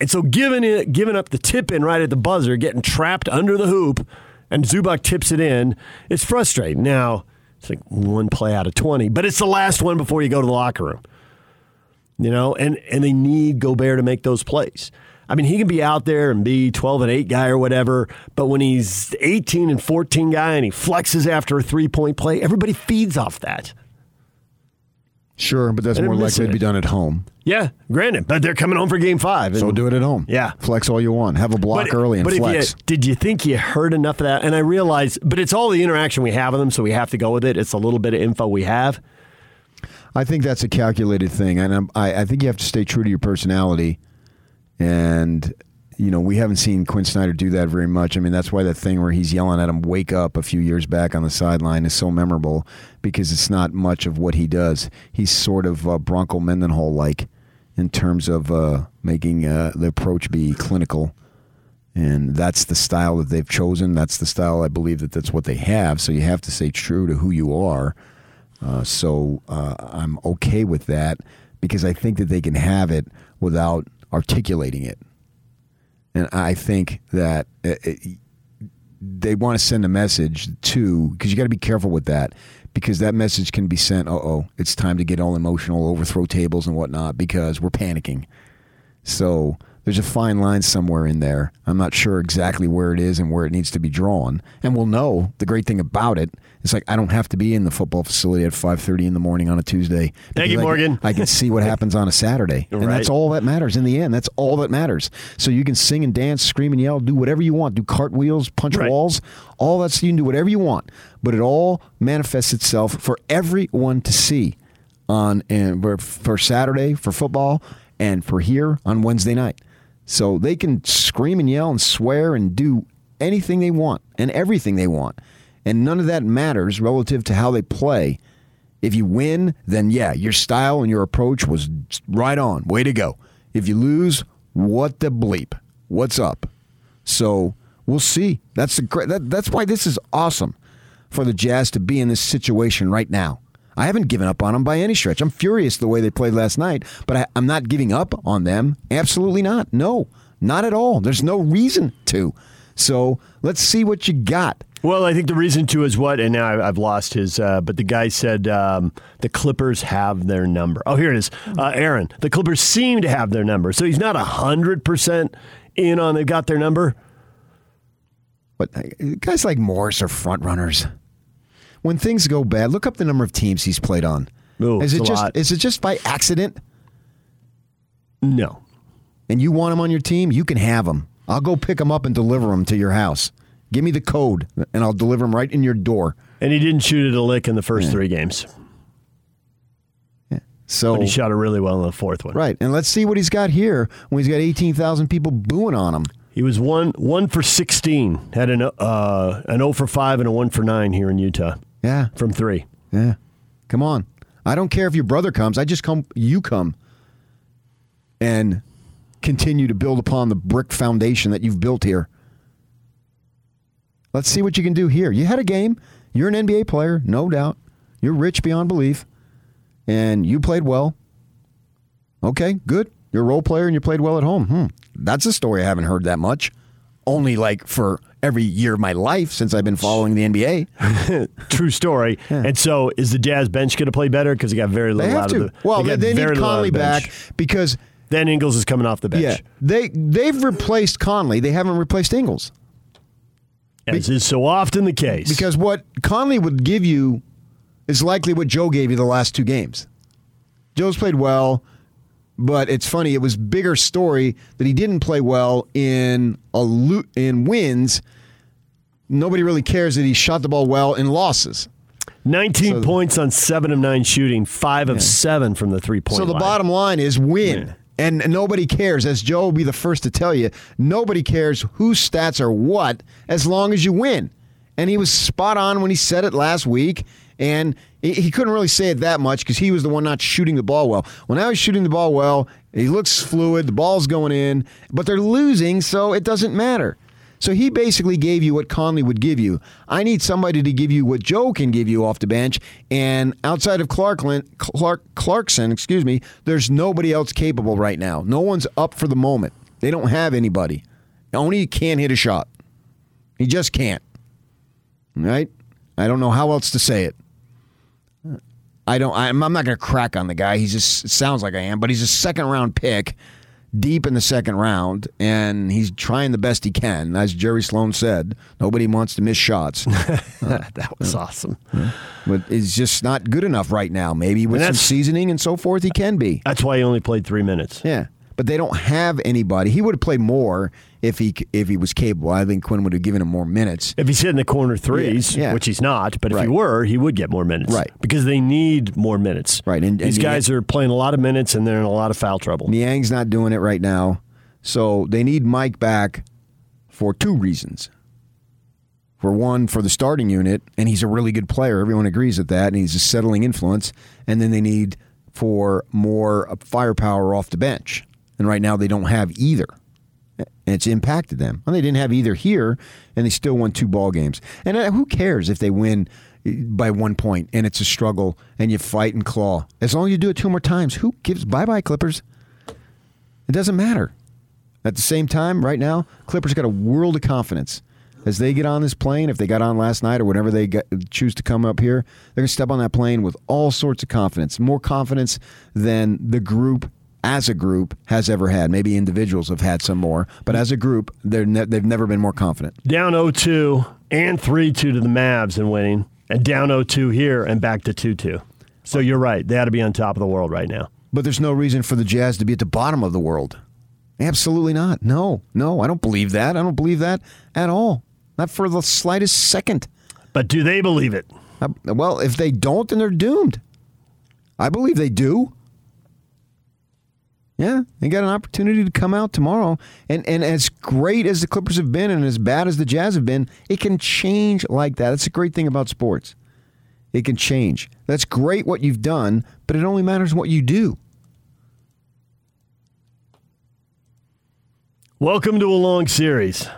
Speaker 5: And so giving it, giving up the tip in right at the buzzer, getting trapped under the hoop, and Zubac tips it in, it's frustrating. Now, it's like one play out of 20, but it's the last one before you go to the locker room. You know, and, and they need Gobert to make those plays. I mean, he can be out there and be 12 and 8 guy or whatever, but when he's 18 and 14 guy and he flexes after a three point play, everybody feeds off that.
Speaker 6: Sure, but that's more likely
Speaker 5: missing
Speaker 6: to be done at home.
Speaker 5: Yeah, granted, but they're coming home for game five.
Speaker 6: So do it at home.
Speaker 5: Yeah.
Speaker 6: Flex all you want. Have a block
Speaker 5: But-
Speaker 6: early and
Speaker 5: but if
Speaker 6: flex.
Speaker 5: you, did you think you heard enough of that? And I realize, but it's all the interaction we have with them, so we have to go with it. It's a little bit of info we have.
Speaker 6: I think that's a calculated thing, and I, I think you have to stay true to your personality. And you know, we haven't seen Quinn Snyder do that very much. I mean, that's why that thing where he's yelling at him "Wake up" a few years back on the sideline is so memorable because it's not much of what he does. He's sort of uh, Bronco Mendenhall like in terms of uh, making uh, the approach be clinical. And that's the style that they've chosen. That's the style I believe that that's what they have. So you have to stay true to who you are. Uh, so uh, I'm okay with that because I think that they can have it without articulating it. And I think that uh, it, they want to send a message to, because you got to be careful with that, because that message can be sent, uh oh, it's time to get all emotional, overthrow tables and whatnot, because we're panicking. So there's a fine line somewhere in there. I'm not sure exactly where it is and where it needs to be drawn. And we'll know. The great thing about it It's like I don't have to be in the football facility at 5:30 in the morning on a Tuesday.
Speaker 5: Thank you,
Speaker 6: I can-
Speaker 5: Morgan.
Speaker 6: I can see what *laughs* happens on a Saturday, and that's all that matters in the end. That's all that matters. So you can sing and dance, scream and yell, do whatever you want, do cartwheels, punch
Speaker 5: Right.
Speaker 6: walls, all that's you can do whatever you want. But it all manifests itself for everyone to see on and for Saturday for football and for here on Wednesday night. So they can scream and yell and swear and do anything they want and everything they want. And none of that matters relative to how they play. If you win, then yeah, your style and your approach was right on. Way to go. If you lose, what the bleep? What's up? So we'll see. That's the great. That, that's why this is awesome for the Jazz to be in this situation right now. I haven't given up on them by any stretch. I'm furious the way they played last night, but I, I'm not giving up on them. Absolutely not. No, not at all. There's no reason to. So let's see what you got.
Speaker 5: Well, I think the reason to is what, and now I- I've lost his, uh, but the guy said um, the Clippers have their number. Oh, here it is. Uh, Aaron, the Clippers seem to have their number. So he's not 100% in on they've got their number.
Speaker 6: But uh, guys like Morris are front runners. When things go bad, look up the number of teams he's played on.
Speaker 5: Ooh,
Speaker 6: is it
Speaker 5: a
Speaker 6: just
Speaker 5: lot.
Speaker 6: is it just by accident?
Speaker 5: No.
Speaker 6: And you want him on your team? You can have him. I'll go pick him up and deliver him to your house. Give me the code, and I'll deliver him right in your door.
Speaker 5: And he didn't shoot it a lick in the first three games.
Speaker 6: So
Speaker 5: But he shot it really well in the fourth one.
Speaker 6: right, and let's see what he's got here when he's got eighteen thousand people booing on him.
Speaker 5: He was one one for 16, had an, uh, an 0 for 5 and a 1 for 9 here in Utah
Speaker 6: Yeah,
Speaker 5: from three.
Speaker 6: yeah. Come on. I don't care if your brother comes. I just come. You come, and continue to build upon the brick foundation that you've built here. Let's see what you can do here. You had a game. You're an NBA player, no doubt. You're rich beyond belief, and you played well. Okay, good. You're a role player and you played well at home. Hmm. That's a story I haven't heard that much. Only like for every year of my life since I've been following the NBA. *laughs*
Speaker 5: True story. And so, is the Jazz bench going to play better because they got very
Speaker 6: They
Speaker 5: little
Speaker 6: have
Speaker 5: out
Speaker 6: to.
Speaker 5: of the.
Speaker 6: well,
Speaker 5: they,
Speaker 6: they, they need
Speaker 5: little out of
Speaker 6: Conley back because
Speaker 5: Then Ingles is coming off the bench.
Speaker 6: yeah, they they've replaced Conley. They haven't replaced Ingles.
Speaker 5: As is so often the case.
Speaker 6: Because what Conley would give you is likely what Joe gave you the last two games. Joe's played well, but it's funny. It was bigger story that he didn't play well in a lo- in wins. Nobody really cares that he shot the ball well in losses.
Speaker 5: 19
Speaker 6: So-
Speaker 5: points on 7 of 9 shooting, 5 of 7 from the three point
Speaker 6: So the
Speaker 5: line.
Speaker 6: bottom line is win. And nobody cares, as Joe will be the first to tell you, nobody cares whose stats are what as long as you win. And he was spot on when he said it last week. And he- couldn't really say it that much because he was the one not shooting the ball well. Well, now he's shooting the ball well. He looks fluid. The ball's going in, but they're losing, so it doesn't matter. So he basically gave you what Conley would give you. I need somebody to give you what Joe can give you off the bench, and outside of Clarkland, Clark Clarkson, excuse me, there's nobody else capable right now. No one's up for the moment. They don't have anybody. Oni can't hit a shot. He just can't. Right? I don't know how else to say it. I don't. I'm, not going to crack on the guy. He's just it sounds like I am, but he's a second round pick, deep in the second round, and he's trying the best he can. As Jerry Sloan said, nobody wants to miss shots, *laughs*
Speaker 5: that was awesome.
Speaker 6: but it's just not good enough right now. Maybe with some seasoning and so forth, he can be.
Speaker 5: That's why he only played three minutes.
Speaker 6: Yeah, but they don't have anybody. He would have played more if he if he was capable. I think Quin would have given him more minutes.
Speaker 5: If he's hitting the corner threes,
Speaker 6: Yeah, yeah.
Speaker 5: which he's not, but if he were, he would get more minutes.
Speaker 6: Right.
Speaker 5: Because they need more minutes.
Speaker 6: Right, and-
Speaker 5: These
Speaker 6: and
Speaker 5: guys are playing a lot of minutes and they're in a lot of foul trouble.
Speaker 6: Niang's not doing it right now, so they need Mike back for two reasons. For one, for the starting unit, and he's a really good player. Everyone agrees with that, and he's a settling influence. And then they need for more uh, firepower off the bench. And right now, they don't have either. And it's impacted them. Well, they didn't have either here, and they still won two ball games. And uh, who cares if they win by one point and it's a struggle and you fight and claw? As long as you do it two more times, who gives? Bye bye, Clippers. It doesn't matter. At the same time, right now, Clippers got a world of confidence. As they get on this plane, if they got on last night or whenever they get, choose to come up here, they're going to step on that plane with all sorts of confidence. More confidence than the group as a group has ever had. Maybe individuals have had some more, but as a group, they're ne- they've never been more confident.
Speaker 5: Down 0 2 and 3 2 to the Mavs and winning. and down 0-2 here and back to 2-2. So you're right. They ought to be on top of the world right now.
Speaker 6: But there's no reason for the Jazz to be at the bottom of the world. Absolutely not. No, no, I don't believe that. I don't believe that at all. Not for the slightest second.
Speaker 5: But do they believe it?
Speaker 6: Uh, well, if they don't, then they're doomed. I believe they do. Yeah, they got an opportunity to come out tomorrow. And and as great as the Clippers have been and as bad as the Jazz have been, it can change like that. That's a great thing about sports. It can change. That's great what you've done, but it only matters what you do.
Speaker 5: Welcome to a long series.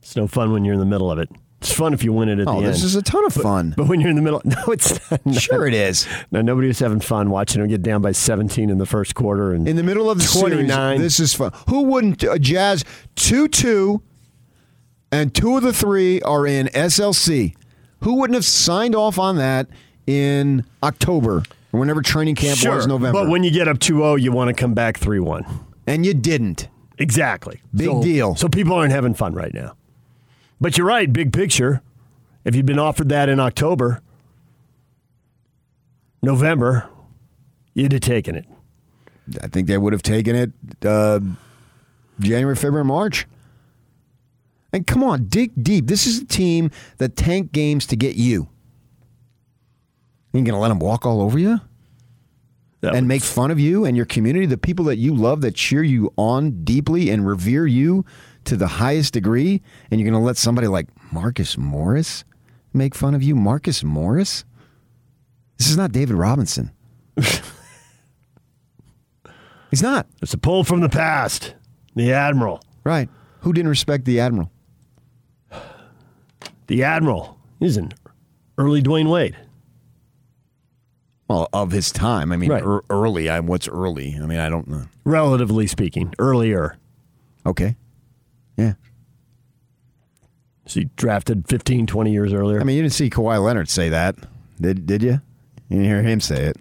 Speaker 5: It's no fun when you're in the middle of it. It's fun if you win it at
Speaker 6: Oh,
Speaker 5: the end.
Speaker 6: this is a ton of fun.
Speaker 5: But when you're in the middle, *laughs* no, it's not.
Speaker 6: Sure it is.
Speaker 5: No, nobody was having fun watching them get down by 17 in the first quarter. And
Speaker 6: In the middle of the
Speaker 5: 29.
Speaker 6: series, this is fun. Who wouldn't? Uh, Jazz 2 2, and two of the three are in SLC. Who wouldn't have signed off on that in October or whenever training camp
Speaker 5: sure,
Speaker 6: was November?
Speaker 5: But when you get up 2-0, you want to come back 3-1.
Speaker 6: and you didn't.
Speaker 5: Exactly.
Speaker 6: Big
Speaker 5: So-
Speaker 6: deal.
Speaker 5: So people aren't having fun right now. But you're right, big picture. If you'd been offered that in October, November, you'd have taken it.
Speaker 6: I think they would have taken it uh, January, February, March. And come on, dig deep. This is a team that tank games to get you. You going to let them walk all over you?
Speaker 5: That
Speaker 6: and make fun of you and your community, the people that you love, that cheer you on deeply and revere you to the highest degree, and you're going to let somebody like Marcus Morris make fun of you? Marcus Morris? This is not David Robinson. *laughs* He's not.
Speaker 5: It's a pull from the past. The Admiral.
Speaker 6: Right. Who didn't respect the Admiral? *sighs*
Speaker 5: The Admiral is an early Dwyane Wade.
Speaker 6: Well, of his time. I mean,
Speaker 5: Right.
Speaker 6: ear- early. I, what's early? I mean, I don't know.
Speaker 5: Relatively speaking, earlier.
Speaker 6: Okay.
Speaker 5: So he drafted 15, 20 years earlier.
Speaker 6: I mean, you didn't see Kawhi Leonard say that, did did you? You didn't hear him say it.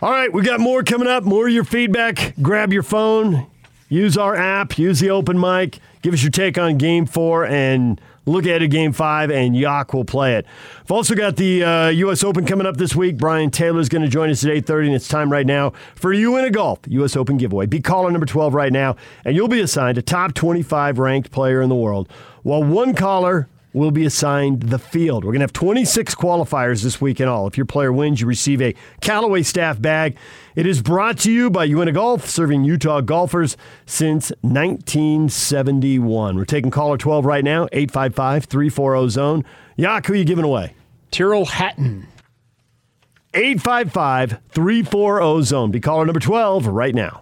Speaker 5: All right, we got more coming up. More of your feedback. Grab your phone, use our app, use the open mic. Give us your take on Game Four and look ahead at Game Five, and Yak will play it. We've also got the uh, U.S. Open coming up this week. Brian Taylor is going to join us at eight thirty, and it's time right now for you in a golf U.S. Open giveaway. Be caller number twelve right now, and you'll be assigned a top twenty-five ranked player in the world. While one caller will be assigned the field. We're going to have 26 qualifiers this week in all. If your player wins, you receive a Callaway staff bag. It is brought to you by UNA Golf, serving Utah golfers since 1971. We're taking caller 12 right now, 855 340 zone. Yak, who are you giving away?
Speaker 9: Tyrrell Hatton.
Speaker 5: 855 340 zone. Be caller number 12 right now.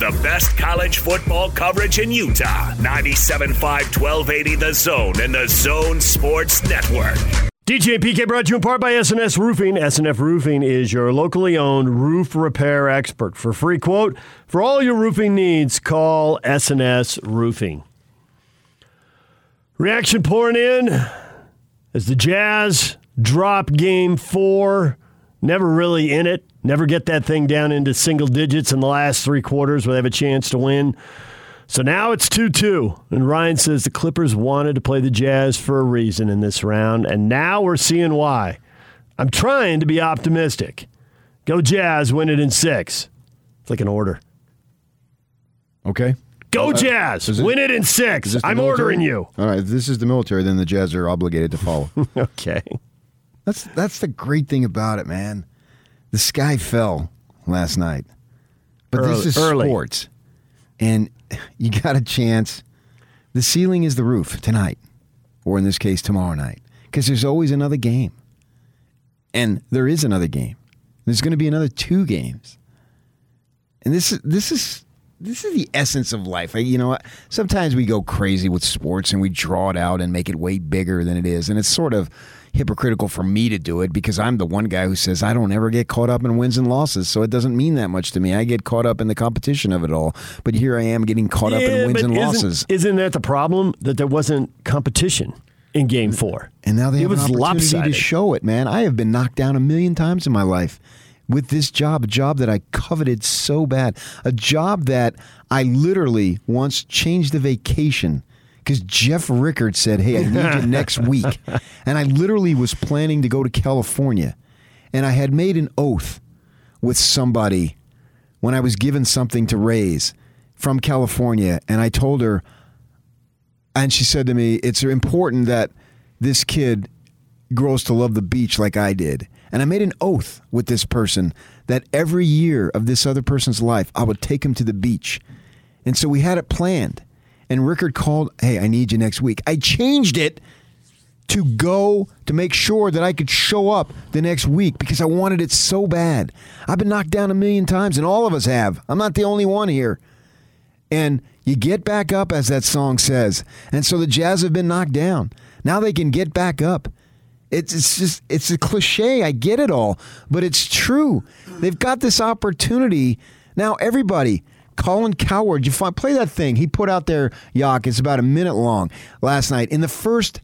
Speaker 7: the best college football coverage in Utah. 97.5 1280 The Zone and the Zone Sports Network.
Speaker 5: DJ PK brought to you in part by SNS Roofing. SNS Roofing is your locally owned roof repair expert. For free quote, for all your roofing needs, call SNS Roofing. Reaction pouring in as the Jazz drop game four. Never really in it. Never get that thing down into single digits in the last three quarters where they have a chance to win. So now it's 2 2. And Ryan says the Clippers wanted to play the Jazz for a reason in this round. And now we're seeing why. I'm trying to be optimistic. Go Jazz, win it in six. It's like an order.
Speaker 6: Okay.
Speaker 5: Go
Speaker 6: Uh,
Speaker 5: Jazz,
Speaker 6: it-
Speaker 5: win it in six. I'm
Speaker 6: military?
Speaker 5: ordering you.
Speaker 6: All right. If this is the military, then the Jazz are obligated to follow. *laughs*
Speaker 5: okay.
Speaker 6: That's that's the great thing about it, man. The sky fell last night, but
Speaker 5: Early-
Speaker 6: this is
Speaker 5: early.
Speaker 6: sports, and you got a chance. The ceiling is the roof tonight, or in this case, tomorrow night, because there's always another game, and there is another game. There's going to be another two games, and this is this is this is the essence of life. You know, sometimes we go crazy with sports and we draw it out and make it way bigger than it is, and it's sort of hypocritical for me to do it because I'm the one guy who says I don't ever get caught up in wins and losses, so it doesn't mean that much to me. I get caught up in the competition of it all, but here I am getting caught up in wins and
Speaker 5: isn't-
Speaker 6: losses.
Speaker 5: Isn't that the problem? That there wasn't competition in game four.
Speaker 6: And now they
Speaker 5: it
Speaker 6: have
Speaker 5: was
Speaker 6: an opportunity
Speaker 5: lopsided.
Speaker 6: to show it, man. I have been knocked down a million times in my life with this job, a job that I coveted so bad, a job that I literally once changed the vacation because Jeff Rickard said, "Hey, I need you next *laughs* week," and I literally was planning to go to California, and I had made an oath with somebody when I was given something to raise from California, and I told her and she said to me, "It's important that this kid grows to love the beach like I did." And I made an oath with this person that every year of this other person's life, I would take him to the beach. And so we had it planned. And Rickard called, "Hey, I need you next week." I changed it to go to make sure that I could show up the next week because I wanted it so bad. I've been knocked down a million times, and all of us have. I'm not the only one here. And you get back up, as that song says. And so the Jazz have been knocked down. Now they can get back up. It's, it's just, it's a cliche. I get it all, but it's true. They've got this opportunity. Now, everybody, Colin Cowherd, you find, play that thing he put out there, Yak. It's about a minute long last night. In the first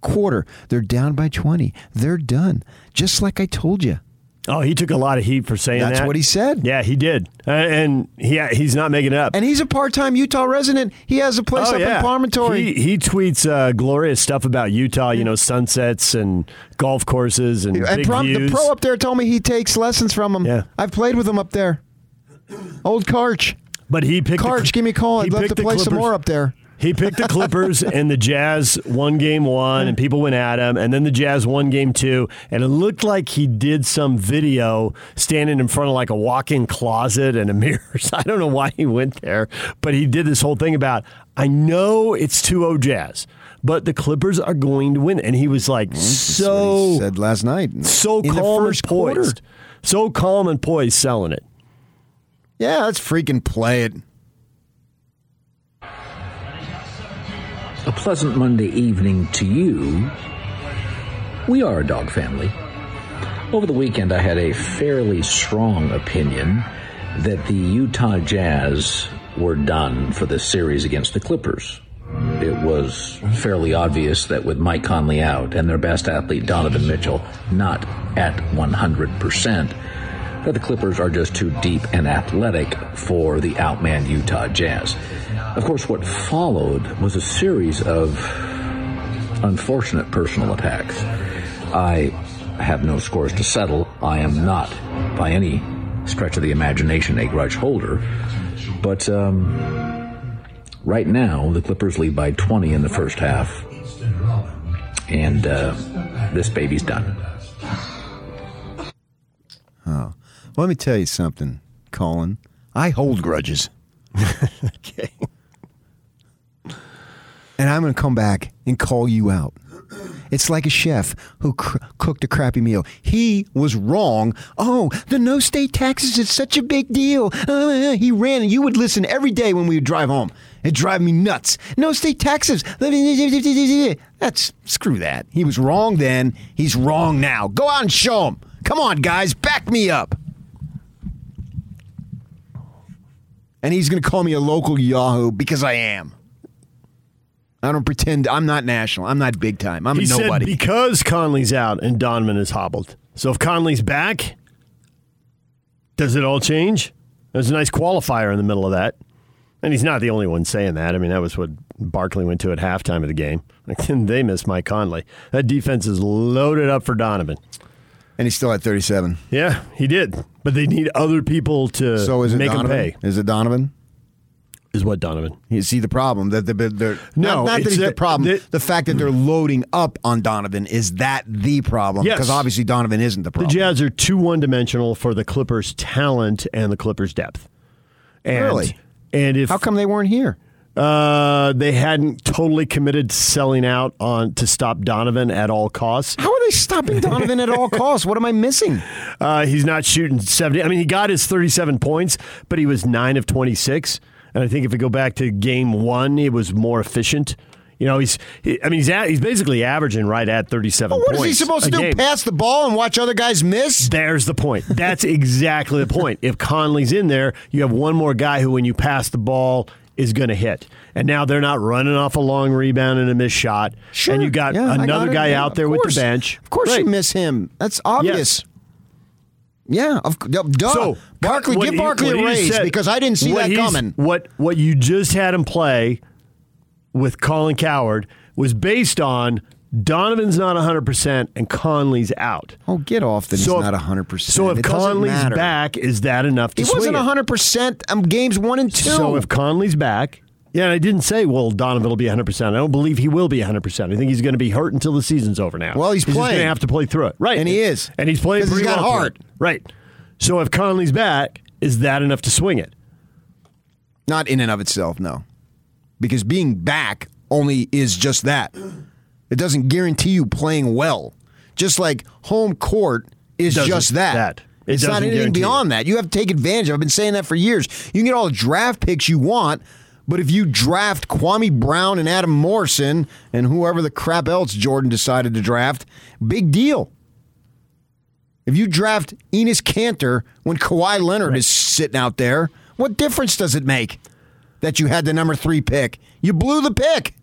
Speaker 6: quarter, they're down by 20. They're done. Just like I told you.
Speaker 5: Oh, he took a lot of heat for saying that.
Speaker 6: That's what he said.
Speaker 5: Yeah, he did, Uh, and he he's not making it up.
Speaker 6: And he's a part-time Utah resident. He has a place
Speaker 5: Oh,
Speaker 6: up
Speaker 5: yeah.
Speaker 6: in Promontory.
Speaker 5: He, he tweets uh, glorious stuff about Utah. You know, sunsets and golf courses and,
Speaker 6: and
Speaker 5: big
Speaker 6: pro, the pro up there told me he takes lessons from him. Yeah. I've played with him up there. Old Karch.
Speaker 5: But he picked the-
Speaker 6: Karch, give me a call. I'd love to
Speaker 5: the
Speaker 6: play some
Speaker 5: Clippers.
Speaker 6: more up there.
Speaker 5: He picked the Clippers *laughs* and the Jazz won game one, and people went at him. And then the Jazz won game two, and it looked like he did some video standing in front of like a walk in closet and a *laughs* mirror. So I don't know why he went there, but he did this whole thing about, I know it's 2 0 Jazz, but the Clippers are going to win. And he was like, so.
Speaker 6: said last night.
Speaker 5: So
Speaker 6: the
Speaker 5: calm and
Speaker 6: first quarter.
Speaker 5: poised. So calm and poised selling it.
Speaker 6: Yeah, let's freaking play it.
Speaker 13: A pleasant Monday evening to you. We are a dog family. Over the weekend, I had a fairly strong opinion that the Utah Jazz were done for this series against the Clippers. It was fairly obvious that with Mike Conley out and their best athlete, Donovan Mitchell, not at 100%, that the Clippers are just too deep and athletic for the outman Utah Jazz. Of course, what followed was a series of unfortunate personal attacks. I have no scores to settle. I am not, by any stretch of the imagination, a grudge holder. But um, right now, the Clippers lead by 20 in the first half. And uh, this baby's done.
Speaker 6: Oh. Let me tell you something, Colin. I hold grudges. *laughs*
Speaker 5: okay.
Speaker 6: And I'm going to come back and call you out. It's like a chef who cr- cooked a crappy meal. He was wrong. Oh, the no state taxes is such a big deal. Uh, he ran, and you would listen every day when we would drive home. It drive me nuts. No state taxes. That's screw that. He was wrong then. He's wrong now. Go out and show him. Come on, guys, back me up. And he's going to call me a local Yahoo because I am. I don't pretend I'm not national. I'm not big time. I'm
Speaker 5: he
Speaker 6: a nobody.
Speaker 5: said because Conley's out and Donovan is hobbled. So if Conley's back, does it all change? There's a nice qualifier in the middle of that. And he's not the only one saying that. I mean, that was what Barkley went to at halftime of the game. *laughs* they miss Mike Conley. That defense is loaded up for Donovan.
Speaker 6: And he's still at 37.
Speaker 5: Yeah, he did. But they need other people to
Speaker 6: So is it
Speaker 5: make
Speaker 6: Donovan?
Speaker 5: him pay.
Speaker 6: Is it Donovan?
Speaker 5: Is what Donovan?
Speaker 6: You see the problem that the, they're
Speaker 5: No,
Speaker 6: not, not that
Speaker 5: it's
Speaker 6: he's the problem.
Speaker 5: that-
Speaker 6: the fact that they're loading up on Donovan is that the problem?
Speaker 5: Yes.
Speaker 6: Because obviously Donovan isn't the problem. The.
Speaker 5: Jazz are too one dimensional for the Clippers' talent and the Clippers' depth. And,
Speaker 6: Really?
Speaker 5: And if
Speaker 6: How come they weren't here?
Speaker 5: Uh, they hadn't totally committed to selling out on to stop Donovan at all costs.
Speaker 6: How are they stopping Donovan at all costs? What am I missing? *laughs*
Speaker 5: Uh, he's not shooting 70. I mean, he got his 37 points, but he was 9 of 26. and I think if we go back to game one, it was more efficient. You know, he's he, I mean he's at, he's basically averaging right at 37
Speaker 6: Well, what is he supposed to do?
Speaker 5: game.
Speaker 6: Pass the ball and watch other guys miss?
Speaker 5: There's the point. That's exactly the point. If Conley's in there, you have one more guy who, when you pass the ball, is going to hit. And now they're not running off a long rebound and a missed shot.
Speaker 6: Sure.
Speaker 5: And you got
Speaker 6: Yeah, I got
Speaker 5: another guy
Speaker 6: Yeah,
Speaker 5: out there with the bench.
Speaker 6: Of course
Speaker 5: Right.
Speaker 6: you miss him. That's obvious. Yeah, of, duh.
Speaker 5: So
Speaker 6: Barkley, give Barkley a raise
Speaker 5: said-
Speaker 6: because I didn't see that coming.
Speaker 5: What what you just had him play with Colin Cowherd was based on Donovan's not 100% and Conley's out.
Speaker 6: Oh, get off that
Speaker 5: So
Speaker 6: he's
Speaker 5: if-
Speaker 6: not 100%.
Speaker 5: So if
Speaker 6: It
Speaker 5: Conley's back, is that enough to
Speaker 6: He wasn't
Speaker 5: it?
Speaker 6: 100% um, games one and two.
Speaker 5: So if Conley's back, yeah, I didn't say, well, Donovan will be 100%. I don't believe he will be 100%. I think he's going to be hurt until the season's over now.
Speaker 6: Well, he's
Speaker 5: going
Speaker 6: playing.
Speaker 5: to have to play through it. Right.
Speaker 6: And he is.
Speaker 5: And he's playing
Speaker 6: 'Cause he's
Speaker 5: pretty
Speaker 6: got
Speaker 5: well
Speaker 6: heart.
Speaker 5: Right. So if Conley's back, is that enough to swing it?
Speaker 6: Not in and of itself, no. Because being back only is just that. It doesn't guarantee you playing well. Just like home court is
Speaker 5: Doesn't-
Speaker 6: just that.
Speaker 5: that. It
Speaker 6: it's not anything beyond that. You have to take advantage. of it. I've been saying that for years. You can get all the draft picks you want, but if you draft Kwame Brown and Adam Morrison and whoever the crap else Jordan decided to draft, big deal. If you draft Enes Kanter when Kawhi Leonard is sitting out there, what difference does it make that you had the number three pick? You blew the pick.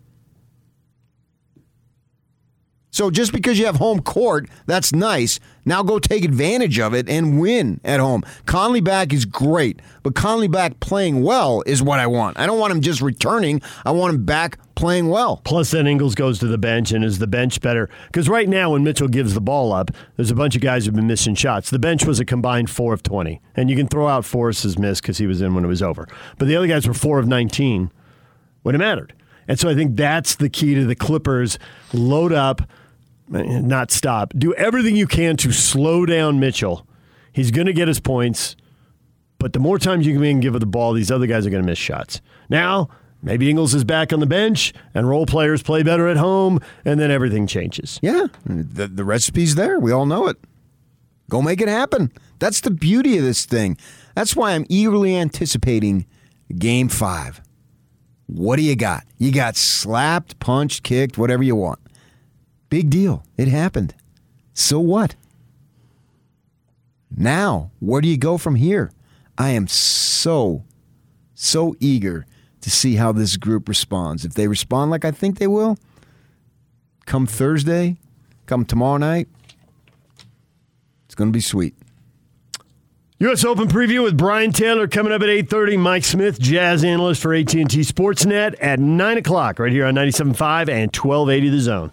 Speaker 6: So just because you have home court, that's nice. Now go take advantage of it and win at home. Conley back is great, but Conley back playing well is what I want. I don't want him just returning. I want him back playing well.
Speaker 5: Plus, then Ingles goes to the bench, and is the bench better? Because right now, when Mitchell gives the ball up, there's a bunch of guys who've been missing shots. The bench was a combined four of 20, and you can throw out Forrest's miss because he was in when it was over. But the other guys were four of 19 when it mattered. And so I think that's the key to the Clippers. Load up, not stop. Do everything you can to slow down Mitchell. He's going to get his points, but the more times you can give it the ball, these other guys are going to miss shots. Now, maybe Ingles is back on the bench and role players play better at home, and then everything changes.
Speaker 6: Yeah, the, the recipe's there. We all know it. Go make it happen. That's the beauty of this thing. That's why I'm eagerly anticipating game five. What do you got? You got slapped, punched, kicked, whatever you want. Big deal. It happened. So what? Now, where do you go from here? I am so, so eager to see how this group responds. If they respond like I think they will, come Thursday, come tomorrow night, it's going to be sweet.
Speaker 5: U.S. Open preview with Brian Taylor coming up at 8.30. Mike Smith, jazz analyst for AT&T Sportsnet at 9 o'clock right here on 97.5 and 1280 The Zone.